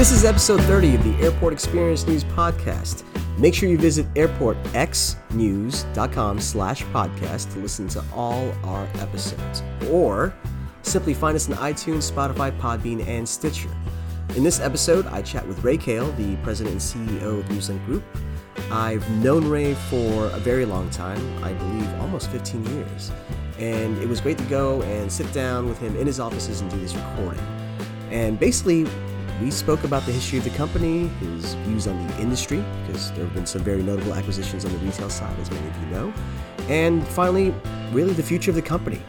This is episode 30 of the Airport Experience News Podcast. Make sure you visit airportxnews.com slash podcast to listen to all our episodes. Or simply find us on iTunes, Spotify, Podbean, and Stitcher. In this episode, I chat with Ray Kale, the president and CEO of Newslink Group. I've known Ray for a very long time, I believe almost 15 years. And it was great to go and sit down with him in his offices and do this recording. And basically, we spoke about the history of the company, his views on the industry, because there have been some very notable acquisitions on the retail side, as many of you know. And finally, really the future of the company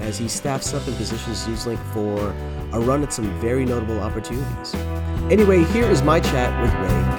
as he staffs up and positions Newslink for a run at some very notable opportunities. Anyway, here is my chat with Ray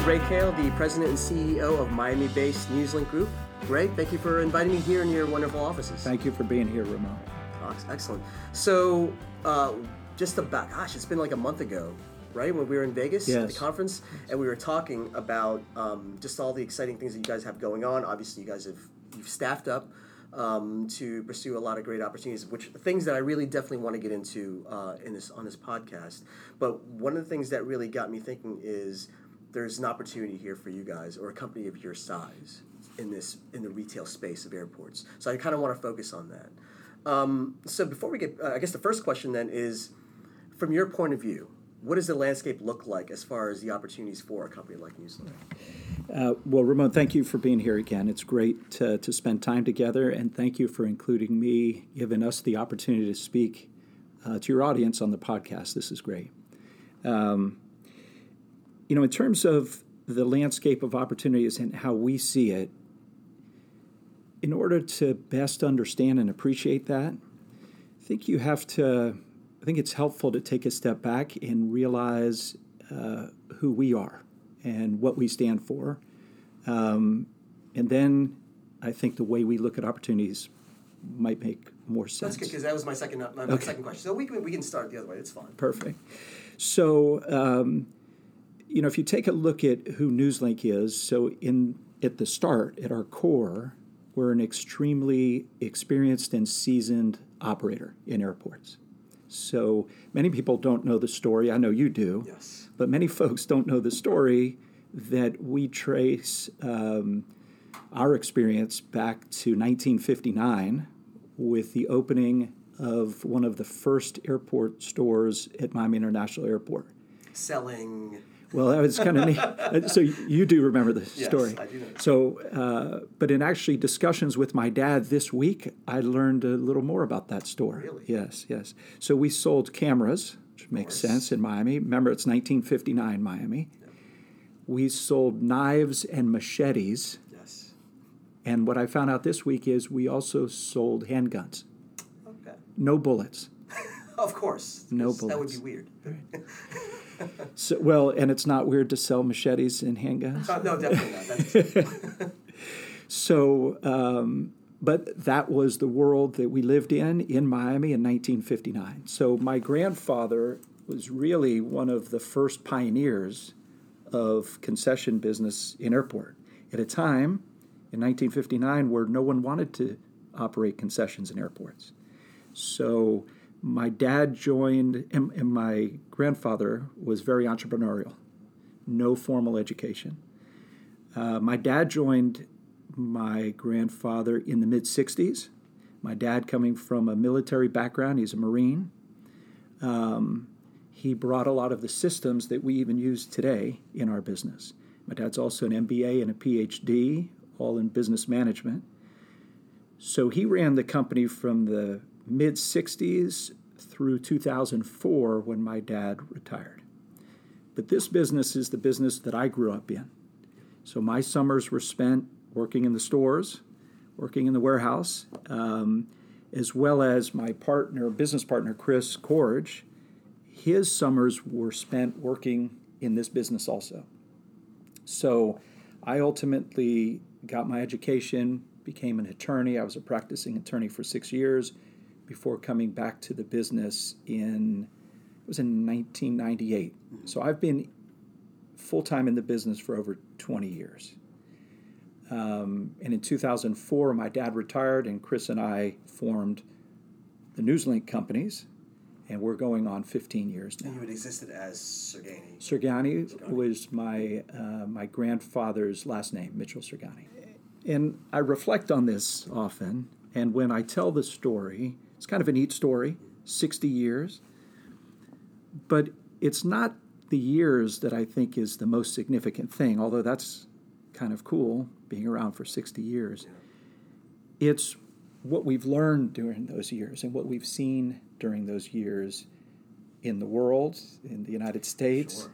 with Ray Kale, the president and CEO of Miami-based Newslink Group. Ray, thank you for inviting me here in your wonderful offices. Thank you for being here, Ramon. Oh, excellent. So, uh, just about, gosh, it's been like a month ago, right, when we were in Vegas at the conference, and we were talking about um, just all the exciting things that you guys have going on. Obviously, you guys have you've staffed up um, to pursue a lot of great opportunities, which are things that I really definitely want to get into uh, in this on this podcast. But one of the things that really got me thinking is there's an opportunity here for you guys or a company of your size in this in the retail space of airports. So I kind of want to focus on that. Um, so before we get, uh, I guess the first question then is, from your point of view, what does the landscape look like as far as the opportunities for a company like Newslink? Uh, well, Ramon, thank you for being here again. It's great to, to spend time together, and thank you for including me, giving us the opportunity to speak uh, to your audience on the podcast. This is great. Um, you know, in terms of the landscape of opportunities and how we see it, in order to best understand and appreciate that, I think you have to, I think it's helpful to take a step back and realize uh, who we are and what we stand for. Um, and then I think the way we look at opportunities might make more sense. That's good because that was my second my, my Okay. second question. So we can we can start the other way. It's fine. Perfect. So, um, you know, if you take a look at who Newslink is, so in at the start, at our core, we're an extremely experienced and seasoned operator in airports. So many people don't know the story. I know you do. Yes. But many folks don't know the story that we trace um, our experience back to 1959 with the opening of one of the first airport stores at Miami International Airport. Selling. Well, that was kind of neat. Uh, So you do remember the Yes, story. I do. So, uh, but in actually discussions with my dad this week, I learned a little more about that store. Really? Yes, yes. So we sold cameras, which makes sense in Miami. Remember, it's 1959 Miami. We sold knives and machetes, Yes. and what I found out this week is we also sold handguns. Okay. No bullets. Of course. No bullets. That would be weird. So, well, and it's not weird to sell machetes and handguns. Uh, no, definitely not. So, um, but that was the world that we lived in in Miami in 1959. So, my grandfather was really one of the first pioneers of concession business in airport at a time in 1959 where no one wanted to operate concessions in airports. So, my dad joined, and, and my grandfather was very entrepreneurial, no formal education. Uh, my dad joined my grandfather in the mid 60s. My dad, coming from a military background, he's a Marine. Um, he brought a lot of the systems that we even use today in our business. My dad's also an MBA and a PhD, all in business management. So he ran the company from the mid 60s through 2004 when my dad retired. But this business is the business that I grew up in. So my summers were spent working in the stores, working in the warehouse, um, as well as my partner, business partner, Chris Corge. His summers were spent working in this business also. So I ultimately got my education, became an attorney. I was a practicing attorney for six years before coming back to the business in it was in 1998. So I've been full time in the business for over 20 years. Um, and in 2004, my dad retired, and Chris and I formed the Newslink companies, and we're going on 15 years now. And you had existed as Sergani. Sergani, Sergani. was my uh, my grandfather's last name, Mitchell Sergani. And I reflect on this often, and when I tell the story, it's kind of a neat story, 60 years, but it's not the years that I think is the most significant thing, although that's kind of cool being around for 60 years. It's what we've learned during those years and what we've seen during those years in the world, in the United States, Sure.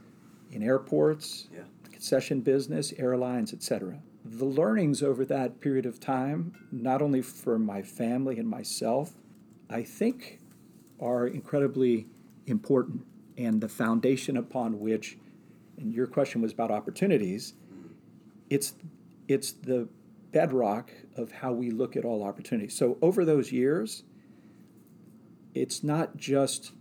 in airports, Yeah. concession business, airlines, etc. The learnings over that period of time, not only for my family and myself, I think are incredibly important and the foundation upon which and your question was about opportunities it's it's the bedrock of how we look at all opportunities. So over those years it's not just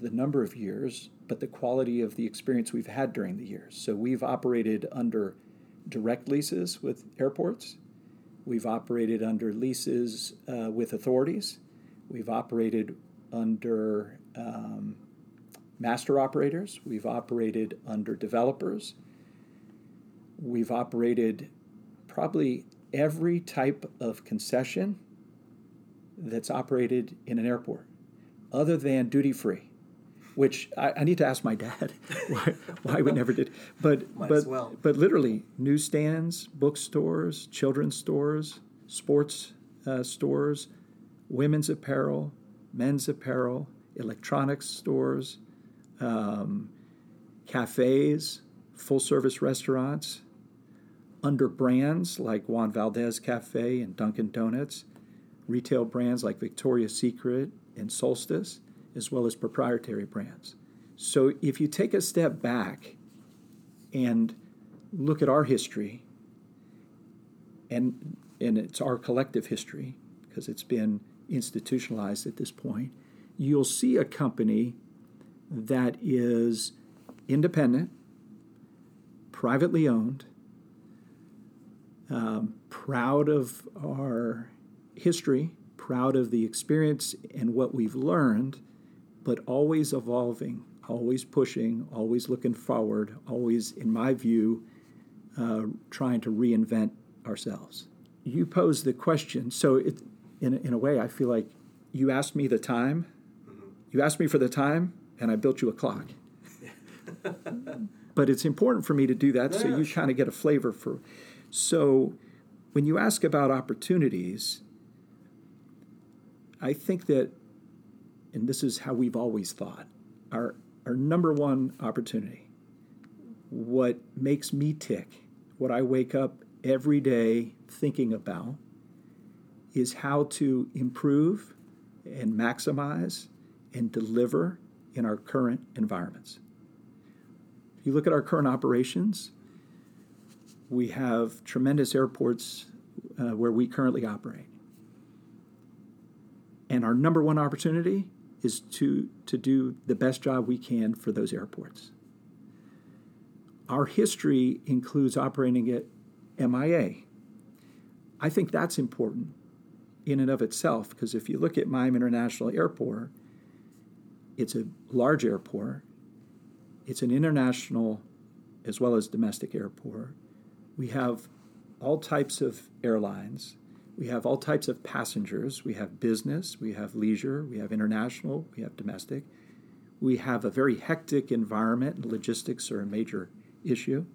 the number of years but the quality of the experience we've had during the years. So we've operated under direct leases with airports. We've operated under leases uh, with authorities we've operated under um, master operators. We've operated under developers. We've operated probably every type of concession that's operated in an airport other than duty free which I, I need to ask my dad why, why we never did. But Might but well. but literally newsstands bookstores children's stores sports uh, stores women's apparel men's apparel electronics stores um, cafes full service restaurants under brands like Juan Valdez Cafe and Dunkin' Donuts, retail brands like Victoria's Secret and Solstice, as well as proprietary brands. So if you take a step back and look at our history, and, and it's our collective history, because it's been institutionalized at this point, you'll see a company that is independent, privately owned, um, proud of our history, proud of the experience and what we've learned, but always evolving, always pushing, always looking forward, always, in my view, uh, trying to reinvent ourselves. You pose the question, so it, in, in a way, I feel like you asked me the time, you asked me for the time, and I built you a clock. but it's important for me to do that so yeah, you kind of get a flavor for. So, when you ask about opportunities, I think that, and this is how we've always thought, our, our number one opportunity, what makes me tick, what I wake up every day thinking about, is how to improve and maximize and deliver in our current environments. If you look at our current operations, we have tremendous airports uh, where we currently operate. And our number one opportunity is to, to do the best job we can for those airports. Our history includes operating at MIA. I think that's important in and of itself because if you look at Miami International Airport, it's a large airport, it's an international as well as domestic airport. We have all types of airlines. We have all types of passengers. We have business, we have leisure, we have international, we have domestic. We have a very hectic environment, and logistics are a major issue.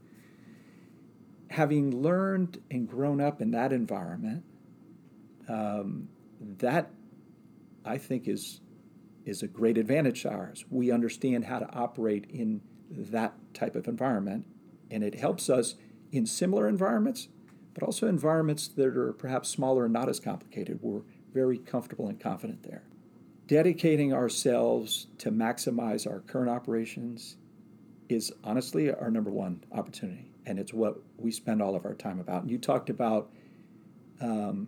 Having learned and grown up in that environment, um, that I think is is a great advantage to ours. We understand how to operate in that type of environment, and it helps us in similar environments, but also environments that are perhaps smaller and not as complicated. We're very comfortable and confident there. Dedicating ourselves to maximize our current operations is honestly our number one opportunity, and it's what we spend all of our time about. And you talked about um,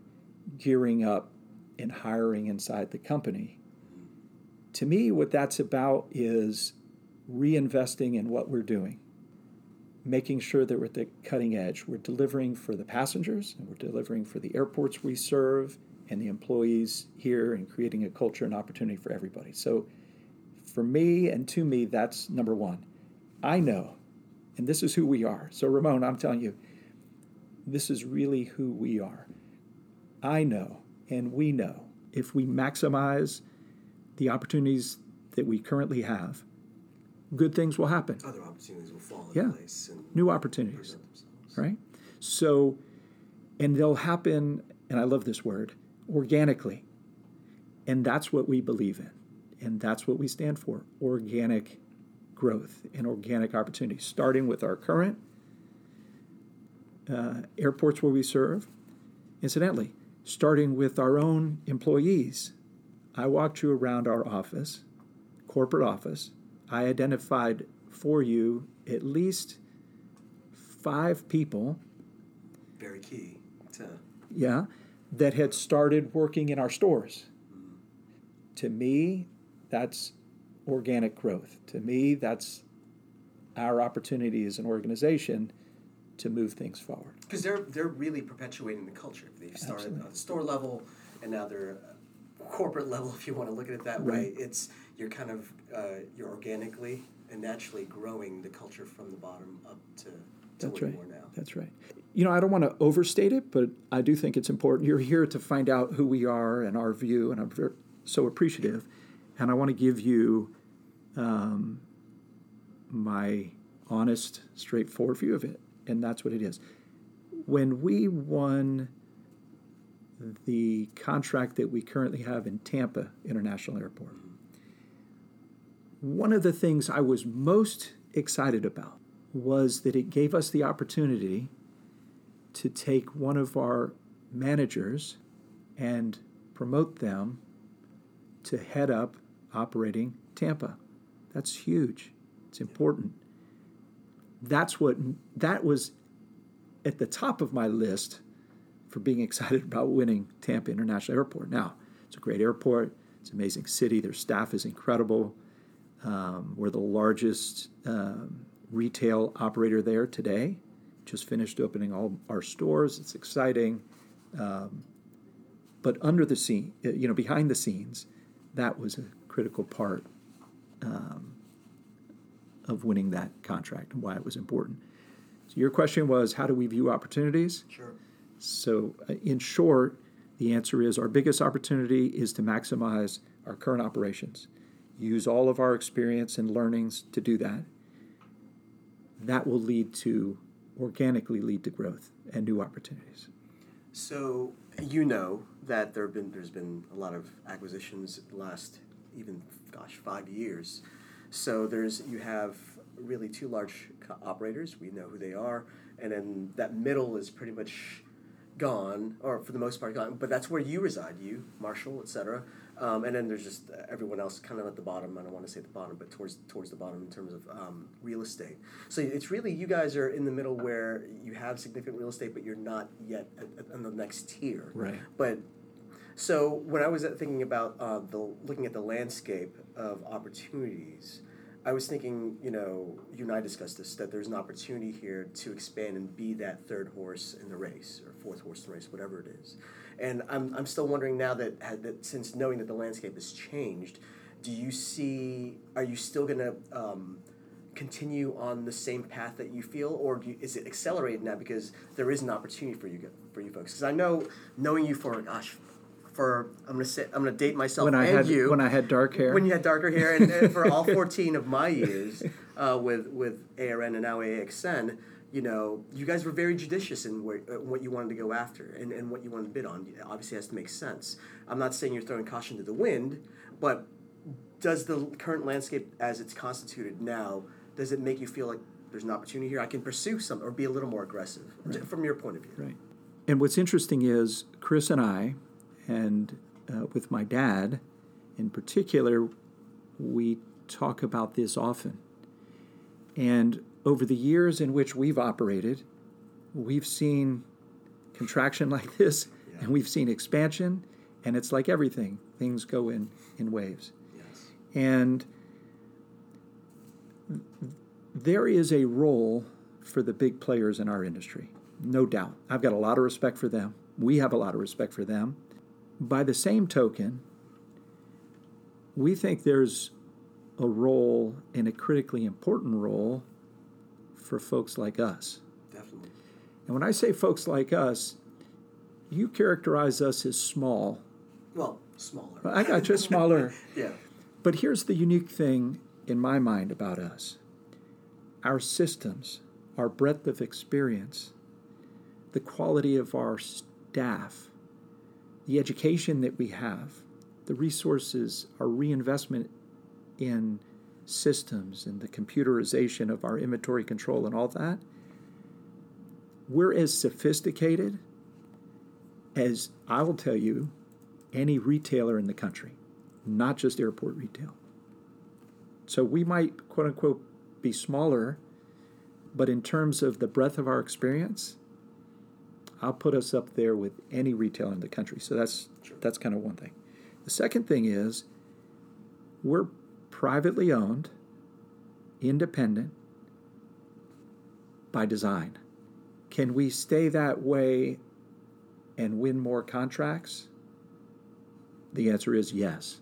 gearing up and hiring inside the company. To me, what that's about is reinvesting in what we're doing. making sure that we're at the cutting edge. We're delivering for the passengers and we're delivering for the airports we serve and the employees here and creating a culture and opportunity for everybody. So for me and to me, that's number one. I know, and this is who we are. So, Ramon, I'm telling you, this is really who we are. I know, and we know, if we maximize the opportunities that we currently have, good things will happen. Other opportunities will fall into Yeah. place and New opportunities, right? So, and they'll happen, and I love this word, organically. And that's what we believe in. And that's what we stand for organic growth and organic opportunities, starting with our current uh, airports where we serve. Incidentally, starting with our own employees. I walked you around our office, corporate office. I identified for you at least five people, Very key to yeah, that had started working in our stores. To me, that's organic growth. To me, that's our opportunity as an organization to move things forward. because they're they're really perpetuating the culture. They've started Absolutely. on the store level, and now they're uh, corporate level. If you want to look at it that way, it's you're kind of uh, you're organically and naturally growing the culture from the bottom up to, to That's right. now. That's right. You know, I don't want to overstate it, but I do think it's important. You're here to find out who we are and our view, and I'm very, so appreciative. And I want to give you um, my honest, straightforward view of it, and that's what it is. When we won the contract that we currently have in Tampa International Airport, one of the things I was most excited about was that it gave us the opportunity to take one of our managers and promote them to head up operating Tampa. That's huge. It's important. That's what that was at the top of my list for being excited about winning Tampa International Airport. Now, it's a great airport. It's an amazing city. Their staff is incredible. Um, we're the largest um, retail operator there today. Just finished opening all our stores. It's exciting. Um, but under the scene, you know, behind the scenes, that was a critical part um, of winning that contract and why it was important. So your question was, how do we view opportunities? Sure. So, uh, in short, the answer is our biggest opportunity is to maximize our current operations, use all of our experience and learnings to do that. That will lead to organically lead to growth and new opportunities. So you know that there have been there's been a lot of acquisitions the last even gosh five years. So there's you have really two large co- operators. We know who they are, and then that middle is pretty much gone, or for the most part gone. But that's where you reside, you Marshall, etc. Um, and then there's just everyone else kind of at the bottom. I don't want to say at the bottom, but towards towards the bottom in terms of um, real estate. So it's really you guys are in the middle where you have significant real estate, but you're not yet at, at, on the next tier. Right. But so when I was thinking about uh, the looking at the landscape of opportunities, I was thinking, you know, you and I discussed this that there's an opportunity here to expand and be that third horse in the race or fourth horse in the race, whatever it is. And I'm, I'm still wondering now that, that since knowing that the landscape has changed, do you see? Are you still gonna? Um, continue on the same path that you feel, or you, is it accelerated now because there is an opportunity for you for you folks? Because I know, knowing you for gosh, for I'm gonna say I'm gonna date myself When I and had you when I had dark hair, when you had darker hair, and, and for all 14 of my years uh, with with ARN and now AXN, you know, you guys were very judicious in where, uh, what you wanted to go after and, and what you wanted to bid on. It obviously has to make sense. I'm not saying you're throwing caution to the wind, but does the current landscape as it's constituted now does it make you feel like there's an opportunity here I can pursue some or be a little more aggressive from your point of view? Right. And what's interesting is Chris and I, and uh, with my dad in particular, we talk about this often. And over the years in which we've operated, we've seen contraction like this, and we've seen expansion, and it's like everything, things go in, in waves. Yes. And there is a role for the big players in our industry, no doubt. I've got a lot of respect for them. We have a lot of respect for them. By the same token, we think there's a role and a critically important role for folks like us. Definitely. And when I say folks like us, you characterize us as small. Well, smaller. I got you, smaller. yeah. But here's the unique thing in my mind about us our systems, our breadth of experience, the quality of our staff, the education that we have, the resources, our reinvestment in systems and the computerization of our inventory control and all that, we're as sophisticated as I will tell you any retailer in the country, not just airport retail. So we might, quote unquote, be smaller, but in terms of the breadth of our experience, I'll put us up there with any retailer in the country. So that's Sure. that's kind of one thing. The second thing is we're privately owned, independent by design. Can we stay that way and win more contracts? The answer is yes.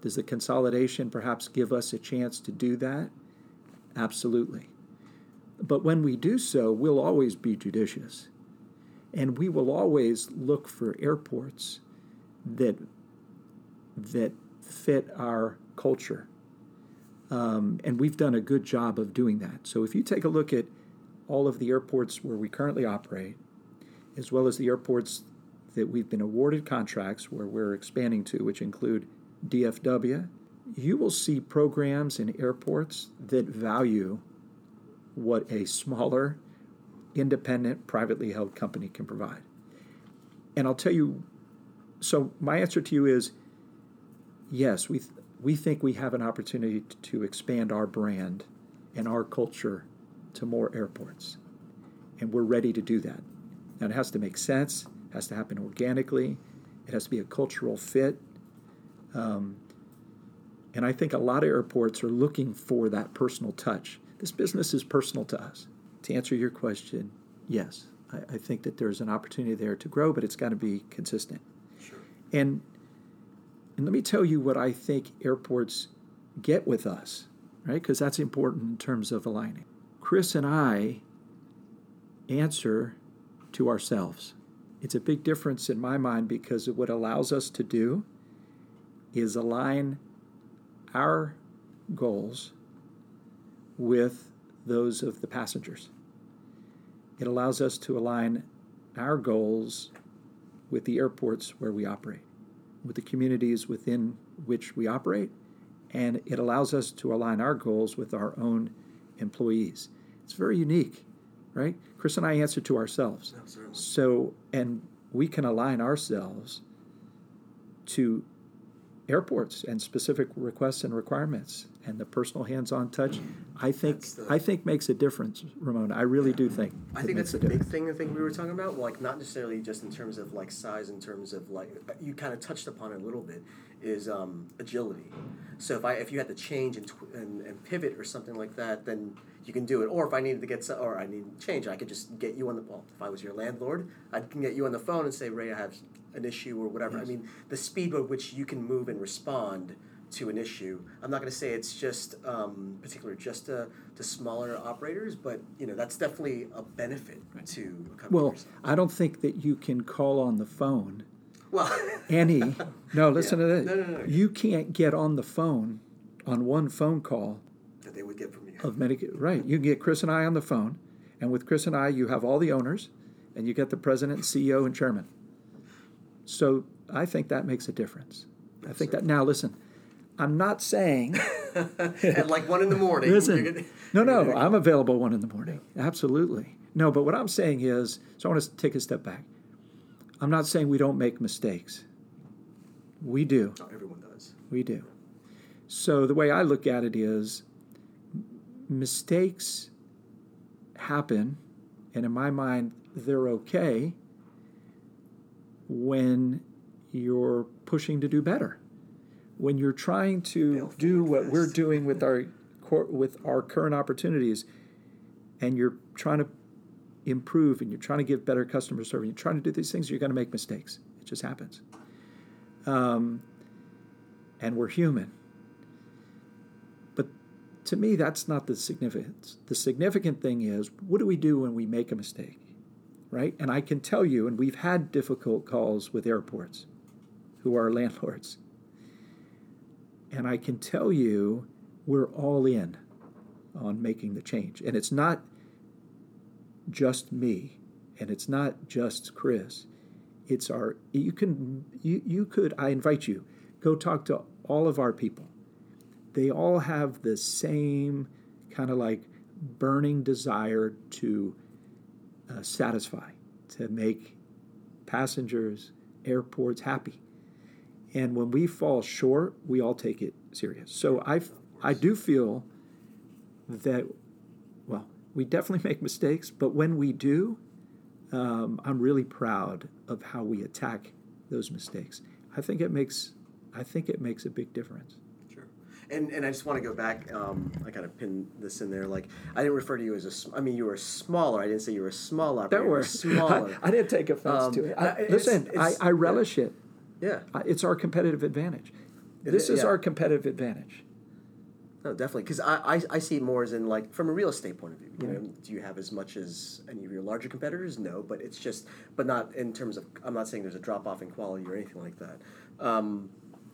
Does the consolidation perhaps give us a chance to do that? Absolutely. But when we do so, we'll always be judicious. And we will always look for airports that, that fit our culture. Um, and we've done a good job of doing that. So if you take a look at all of the airports where we currently operate, as well as the airports that we've been awarded contracts where we're expanding to, which include DFW, you will see programs in airports that value what a smaller, independent, privately held company can provide. And I'll tell you so, my answer to you is yes, we, th- we think we have an opportunity t- to expand our brand and our culture to more airports. And we're ready to do that. Now, it has to make sense, it has to happen organically, it has to be a cultural fit. Um, and I think a lot of airports are looking for that personal touch. This business is personal to us. To answer your question, yes, I, I think that there's an opportunity there to grow, but it's got to be consistent. Sure. And and let me tell you what I think airports get with us, right? Because that's important in terms of aligning. Chris and I answer to ourselves. It's a big difference in my mind because what allows us to do is align our goals with those of the passengers. It allows us to align our goals with the airports where we operate, with the communities within which we operate, and it allows us to align our goals with our own employees. It's very unique, right? Chris and I answer to ourselves. Certainly. So, and we can align ourselves to airports and specific requests and requirements and the personal hands-on touch i think the- i think makes a difference Ramona. i really do think I think that's a the big thing. I think we were talking about, like not necessarily just in terms of like size, in terms of like you kind of touched upon it a little bit, is um, agility. So if I if you had to change and, tw- and and pivot or something like that, then you can do it. Or if I needed to get or I need change, I could just get you on the well. If I was your landlord, I can get you on the phone and say, Ray, I have an issue or whatever. I mean, the speed with which you can move and respond to an issue. I'm not going to say it's just um, particular just to, to smaller operators, but you know that's definitely a benefit to a company. well yourself. i don't think that you can call on the phone well, any no listen Yeah. to this No, no, no. you can't get on the phone on one phone call that they would get from you. of Medicaid. Right. You can get Chris and I on the phone, and with Chris and I, you have all the owners, and you get the president, CEO, and chairman. So I think that makes a difference. I think that now listen, I'm not saying At like one in the morning. listen. gonna- No, no, gonna- I'm available one in the morning. Absolutely. No, but what I'm saying is, so I want to take a step back. I'm not saying we don't make mistakes. We do. Oh, everyone does. We do. So the way I look at it is mistakes happen, and in my mind, they're okay when you're pushing to do better. When you're trying to do what we're doing with our with our current opportunities, and you're trying to improve and you're trying to give better customer service, you're trying to do these things, you're going to make mistakes. It just happens. Um, and we're human. But to me, that's not the significance. The significant thing is what do we do when we make a mistake? Right? And I can tell you, and we've had difficult calls with airports who are landlords. And I can tell you, we're all in on making the change. And it's not just me, and it's not just Chris. It's our you can you, you could I invite you go talk to all of our people. They all have the same kind of like burning desire to uh, satisfy, to make passengers, airports happy. And when we fall short, we all take it serious. So I, I do feel that, well, we definitely make mistakes, but when we do, um, I'm really proud of how we attack those mistakes. I think it makes, I think it makes a big difference. Sure. And, and I just want to go back. Um, I kind of pinned this in there. Like I didn't refer to you as a. I mean, you were smaller. I didn't say you were a small operator. Smaller. I, I, didn't take offense Um, to it. I, listen, it's- I, I relish it. Yeah. I- It's our competitive advantage. It This is, is yeah. our competitive advantage. No, definitely. Because I, I, I see more as in like from a real estate point of view. You know, do you have as much as any of your larger competitors? No, but it's just, but not in terms of. I'm not saying there's a drop off in quality or anything like that. Um,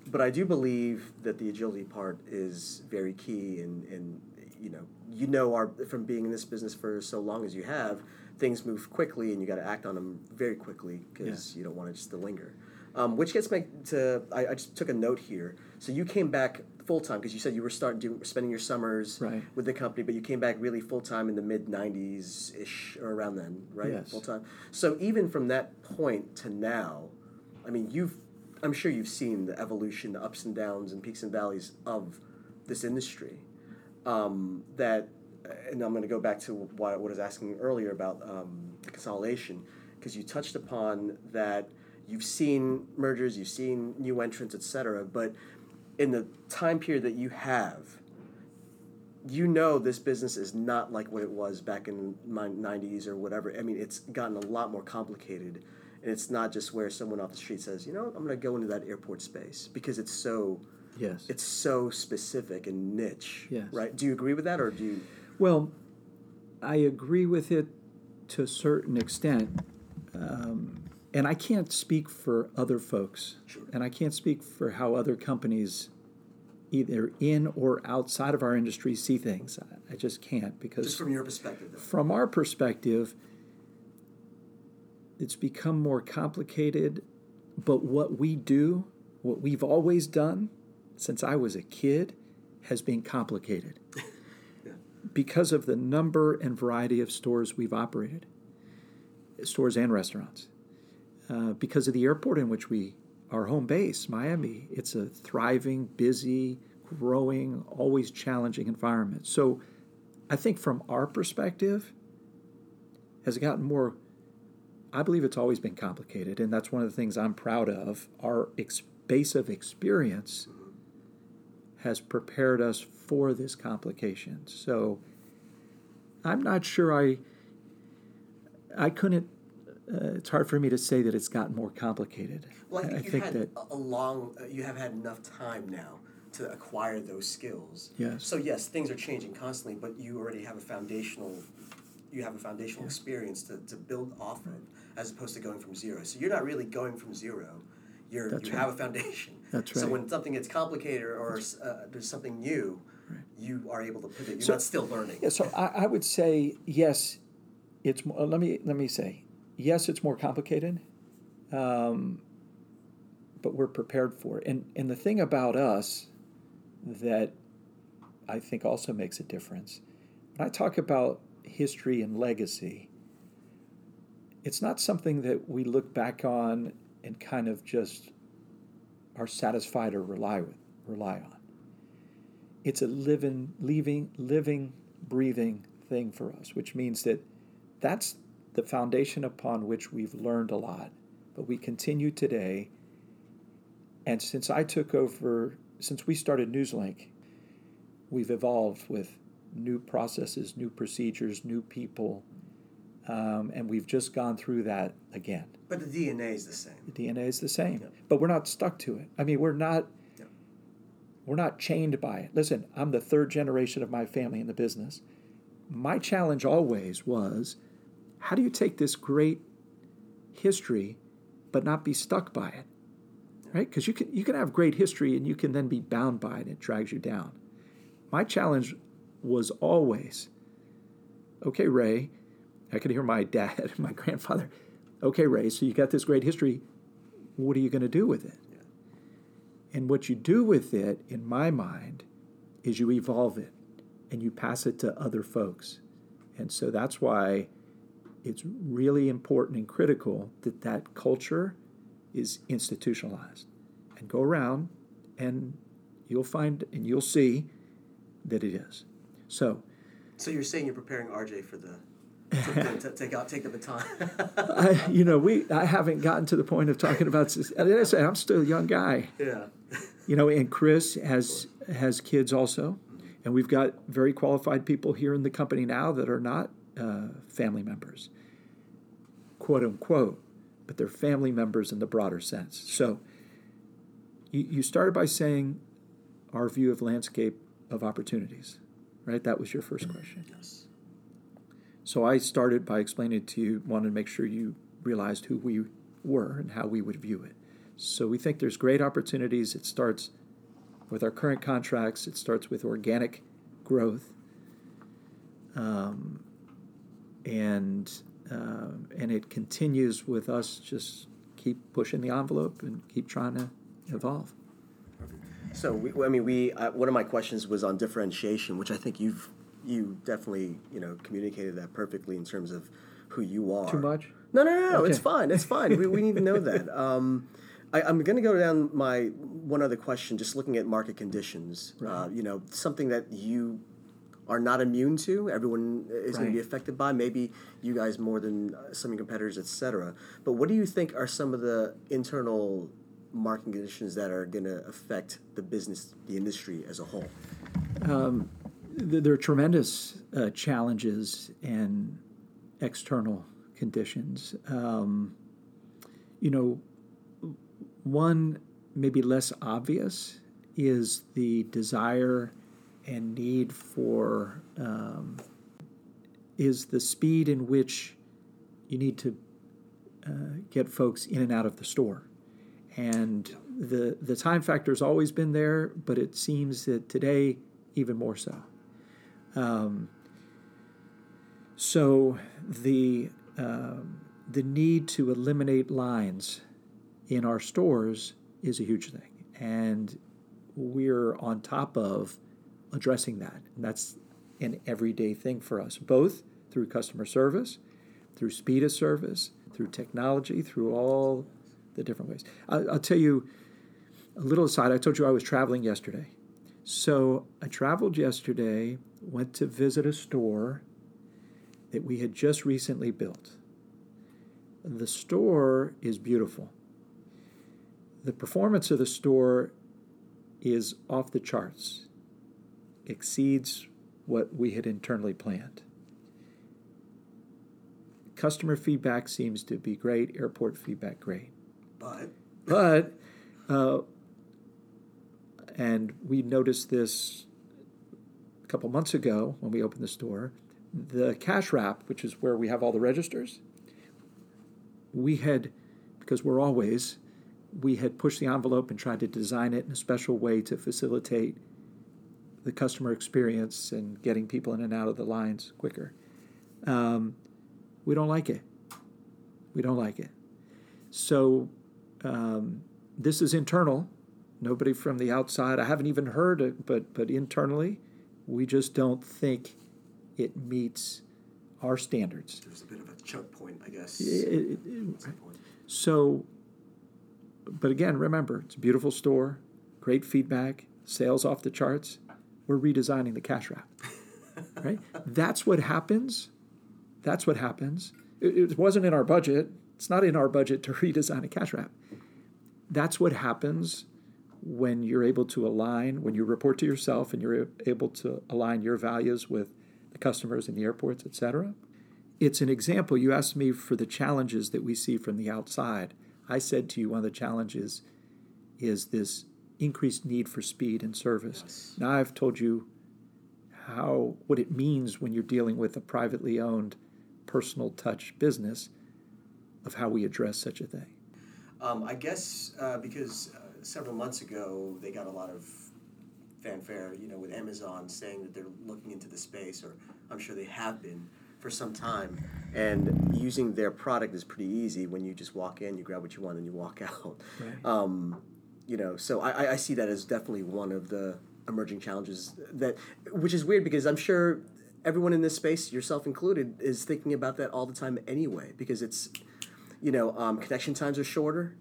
but I do believe that the agility part is very key, and and you know, you know, our from being in this business for so long as you have, things move quickly, and you got to act on them very quickly because you don't want it just to linger. Um, which gets me to I, I just took a note here. So you came back full time because you said you were starting doing spending your summers Right. with the company, but you came back really full time in the mid '90s ish or around then, right? Yes. Full time. So even from that point to now, I mean, you've I'm sure you've seen the evolution, the ups and downs, and peaks and valleys of this industry. Um, that, and I'm going to go back to what, what I was asking earlier about um, consolidation, because you touched upon that you've seen mergers, you've seen new entrants, et cetera, but in the time period that you have, you know this business is not like what it was back in my 90s or whatever. I mean, it's gotten a lot more complicated. And it's not just where someone off the street says, you know, I'm going to go into that airport space because it's so Yes. it's so specific and niche. Yes. Right? Do you agree with that or do you Well, I agree with it to a certain extent. Um, and I can't speak for other folks. Sure. And I can't speak for how other companies, either in or outside of our industry, see things. I, I just can't because just from your perspective though? from our perspective, it's become more complicated. But what we do, what we've always done since I was a kid, has been complicated because of the number and variety of stores we've operated, stores and restaurants. Uh, because of the airport in which we our home base, Miami, it's a thriving, busy, growing, always challenging environment. So, I think from our perspective, has it gotten more? I believe it's always been complicated, and that's one of the things I'm proud of. Our ex- base of experience has prepared us for this complication. So I'm not sure I I couldn't. Uh, it's hard for me to say that it's gotten more complicated. Well, I think you've think had that a- long, uh, you have had enough time now to acquire those skills. Yes. So yes, things are changing constantly, but you already have a foundational, you have a foundational experience to, to build off of, as opposed to going from zero. So you're not really going from zero. You're That's you right. have a foundation. That's right. So when something gets complicated or uh, there's something new, you are able to pivot. You're So- not still learning. Yeah, so I, I would say yes. It's mo- let me let me say yes. It's more complicated, um, but we're prepared for it. And and the thing about us that I think also makes a difference when I talk about history and legacy. It's not something that we look back on and kind of just are satisfied or rely with rely on it's a living, living, living, breathing thing for us, which means that that's the foundation upon which we've learned a lot. But we continue today. And since I took over, since we started Newslink, we've evolved with new processes, new procedures, new people. Um, and we've just gone through that again. But the DNA is the same. The DNA is the same, Yep. but we're not stuck to it. I mean, we're not Yep. we're not chained by it. Listen, I'm the third generation of my family in the business. My challenge always was, how do you take this great history, but not be stuck by it, right? Because you can you can have great history and you can then be bound by it. and It drags you down. My challenge was always, okay, Ray. I could hear my dad, and my grandfather. Okay, Ray. So you got this great history. What are you going to do with it? And what you do with it, in my mind, is you evolve it and you pass it to other folks. And so that's why it's really important and critical that that culture is institutionalized. And go around and you'll find and you'll see that it is. So, So you're saying you're preparing RJ for the to, take out take the baton. I, you know, we I haven't gotten to the point of talking about. As I say, I'm still a young guy. yeah. You know, and Chris has has kids also, and we've got very qualified people here in the company now that are not uh, family members, quote unquote, but they're family members in the broader sense. So, you, you started by saying our view of landscape of opportunities, right? That was your first question. Yes. So I started by explaining to you, wanted to make sure you realized who we were and how we would view it. So we think there's great opportunities. It starts with our current contracts. It starts with organic growth, um, and um and it continues with us just keep pushing the envelope and keep trying to evolve. So we, I mean, we uh, one of my questions was on differentiation, which I think you've you definitely you know communicated that perfectly in terms of who you are. Too much? No, no, no, no. It's fine. It's fine. we, we need to know that. Um, I, I'm going to go down my one other question, just looking at market conditions. Uh, you know, something that you are not immune to. Everyone is going to be affected by. Maybe you guys more than uh, some of your competitors, et cetera. But what do you think are some of the internal market conditions that are going to affect the business, the industry as a whole? Th- there are tremendous uh, challenges and external conditions. Um, you know, one maybe less obvious is the desire and need for um, is the speed in which you need to uh, get folks in and out of the store. And the the time factor has always been there, but it seems that today even more so. Um, so the um, the need to eliminate lines in our stores is a huge thing, and we're on top of addressing that. And that's an everyday thing for us, both through customer service, through speed of service, through technology, through all the different ways. I, I'll tell you a little aside. I told you I was traveling yesterday. So I traveled yesterday, went to visit a store that we had just recently built. The store is beautiful. The performance of the store is off the charts, exceeds what we had internally planned. Customer feedback seems to be great, airport feedback great. But But, uh, and we noticed this a couple months ago when we opened the store, the cash wrap, which is where we have all the registers, we had, because we're always, we had pushed the envelope and tried to design it in a special way to facilitate the customer experience and getting people in and out of the lines quicker. Um, we don't like it. We don't like it. So um, this is internal. Nobody from the outside. I haven't even heard it, but but internally, we just don't think it meets our standards. there's a bit of a choke point, I guess. It- it- point. so, but again, remember, it's a beautiful store, great feedback, sales off the charts. We're redesigning the cash wrap, right? That's what happens. That's what happens. It, it wasn't in our budget. It's not in our budget to redesign a cash wrap. That's what happens when you're able to align, when you report to yourself and you're able to align your values with the customers in the airports, et cetera. It's an example. You asked me for the challenges that we see from the outside. I said to you one of the challenges is this increased need for speed and service. Yes. Now I've told you how what it means when you're dealing with a privately owned personal touch business of how we address such a thing. Um, I guess uh, because uh, several months ago they got a lot of fanfare, you know, with Amazon saying that they're looking into the space, or I'm sure they have been for some time. And using their product is pretty easy when you just walk in, you grab what you want, and you walk out. Right. Um, you know, so I, I see that as definitely one of the emerging challenges that, which is weird because I'm sure everyone in this space, yourself included, is thinking about that all the time anyway because it's you know, um, connection times are shorter.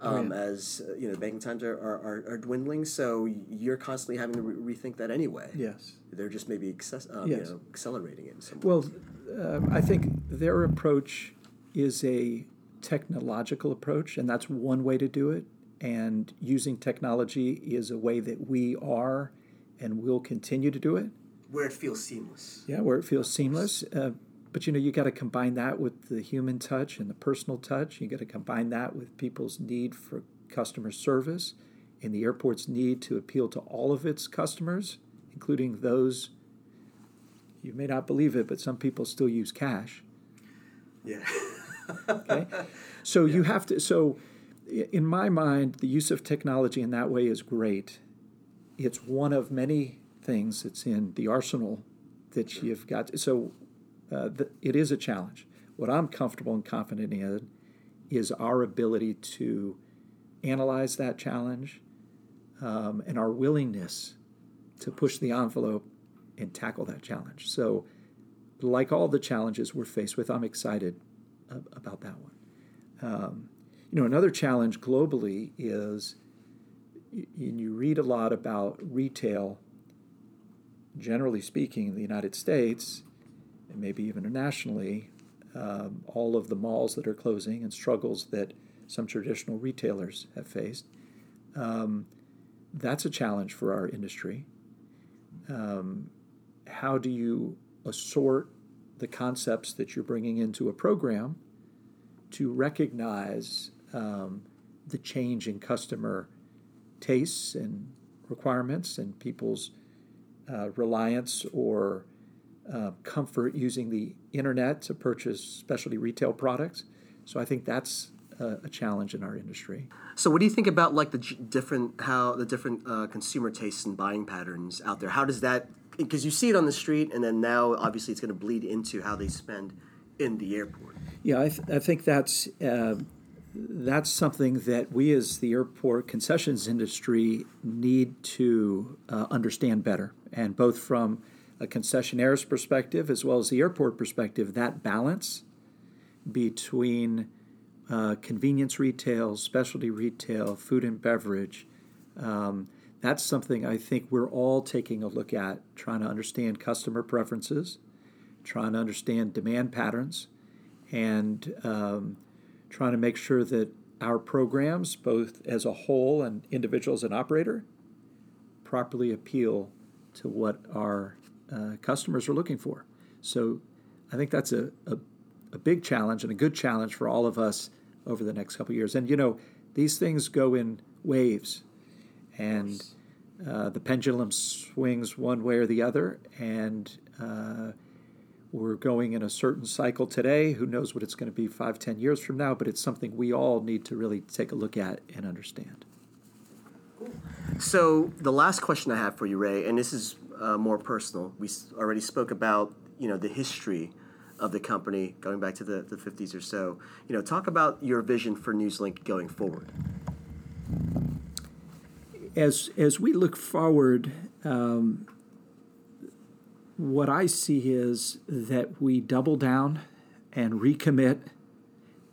Um, right. As uh, you know, banking times are, are, are, dwindling, so you're constantly having to re- rethink that anyway. Yes, they're just maybe access, um, yes. you know, accelerating it. In well, uh, I think their approach is a technological approach, and that's one way to do it. And using technology is a way that we are and will continue to do it. Where it feels seamless. Yeah, where it feels seamless. Uh, but you know, you got to combine that with the human touch and the personal touch. You got to combine that with people's need for customer service and the airport's need to appeal to all of its customers, including those. You may not believe it, but some people still use cash. Yeah. okay. So yeah. you have to. So, in my mind, the use of technology in that way is great. It's one of many things that's in the arsenal that you've got. So uh, it is a challenge. What I'm comfortable and confident in is our ability to analyze that challenge um, and our willingness to push the envelope and tackle that challenge. So, like all the challenges we're faced with, I'm excited about that one. Um, you know, another challenge globally is, and you read a lot about retail, generally speaking, in the United States, and maybe even internationally, um, all of the malls that are closing and struggles that some traditional retailers have faced. Um, that's a challenge for our industry. Um, how do you assort the concepts that you're bringing into a program to recognize um, the change in customer tastes and requirements and people's uh, reliance or uh, comfort using the internet to purchase specialty retail products. So I think that's a, a challenge in our industry. So what do you think about like the different how the different uh, consumer tastes and buying patterns out there? How does that because you see it on the street and then now obviously it's going to bleed into how they spend in the airport. Yeah, I, th- I think that's. Uh, that's something that we as the airport concessions industry need to uh, understand better. And both from a concessionaire's perspective as well as the airport perspective, that balance between uh, convenience retail, specialty retail, food and beverage, um, that's something I think we're all taking a look at, trying to understand customer preferences, trying to understand demand patterns, and um, trying to make sure that our programs, both as a whole and individual as an operator, properly appeal to what our uh, customers are looking for. So I think that's a, a, a, big challenge and a good challenge for all of us over the next couple years. And you know, these things go in waves, and uh, the pendulum swings one way or the other, and uh, we're going in a certain cycle today. Who knows what it's going to be five, ten years from now? But it's something we all need to really take a look at and understand. So the last question I have for you, Ray, and this is uh, more personal. We already spoke about you know the history of the company going back to the, the 50s or so. You know, talk about your vision for NewsLink going forward. As as we look forward, um, what I see is that we double down and recommit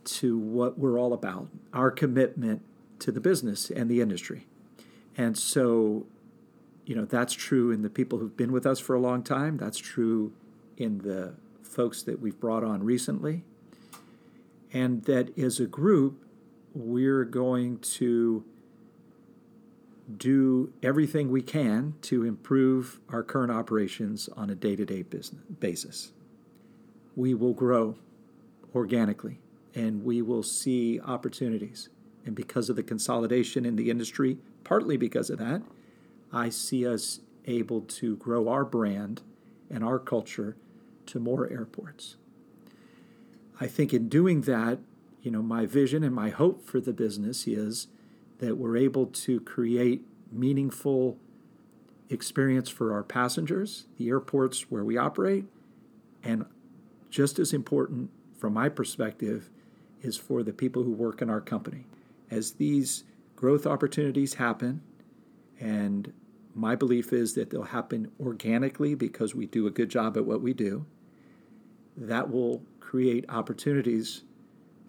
to what we're all about, our commitment to the business and the industry. And so you know that's true in the people who've been with us for a long time that's true in the folks that we've brought on recently and that as a group we're going to do everything we can to improve our current operations on a day to day basis. We will grow organically and we will see opportunities. And because of the consolidation in the industry, partly because of that, I see us able to grow our brand and our culture to more airports. I think in doing that, you know, my vision and my hope for the business is that we're able to create meaningful experience for our passengers, the airports where we operate, and just as important from my perspective is for the people who work in our company. As these growth opportunities happen, and my belief is that they'll happen organically because we do a good job at what we do, that will create opportunities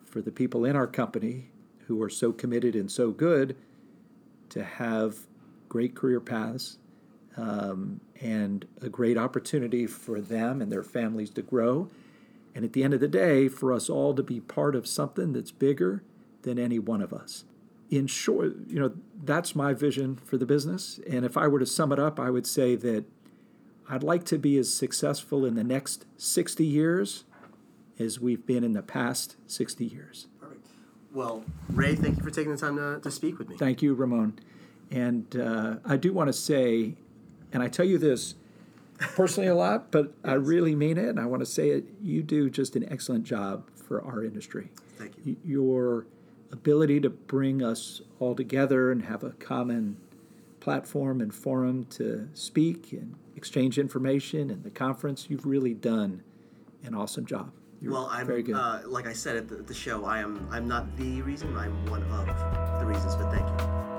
for the people in our company who are so committed and so good to have great career paths um, and a great opportunity for them and their families to grow. And at the end of the day, for us all to be part of something that's bigger than any one of us. In short, you know, that's my vision for the business. And if I were to sum it up, I would say that I'd like to be as successful in the next 60 years as we've been in the past 60 years. Well, Ray, thank you for taking the time to, to speak with me. Thank you, Ramon. And uh, I do want to say, and I tell you this personally a lot, but yes. I really mean it, and I want to say it. You do just an excellent job for our industry. Thank you. Your ability to bring us all together and have a common platform and forum to speak and exchange information and the conference, you've really done an awesome job. You're well, I'm very good. Uh, like I said at the, the show, I am I'm not the reason. I'm one of the reasons. But thank you.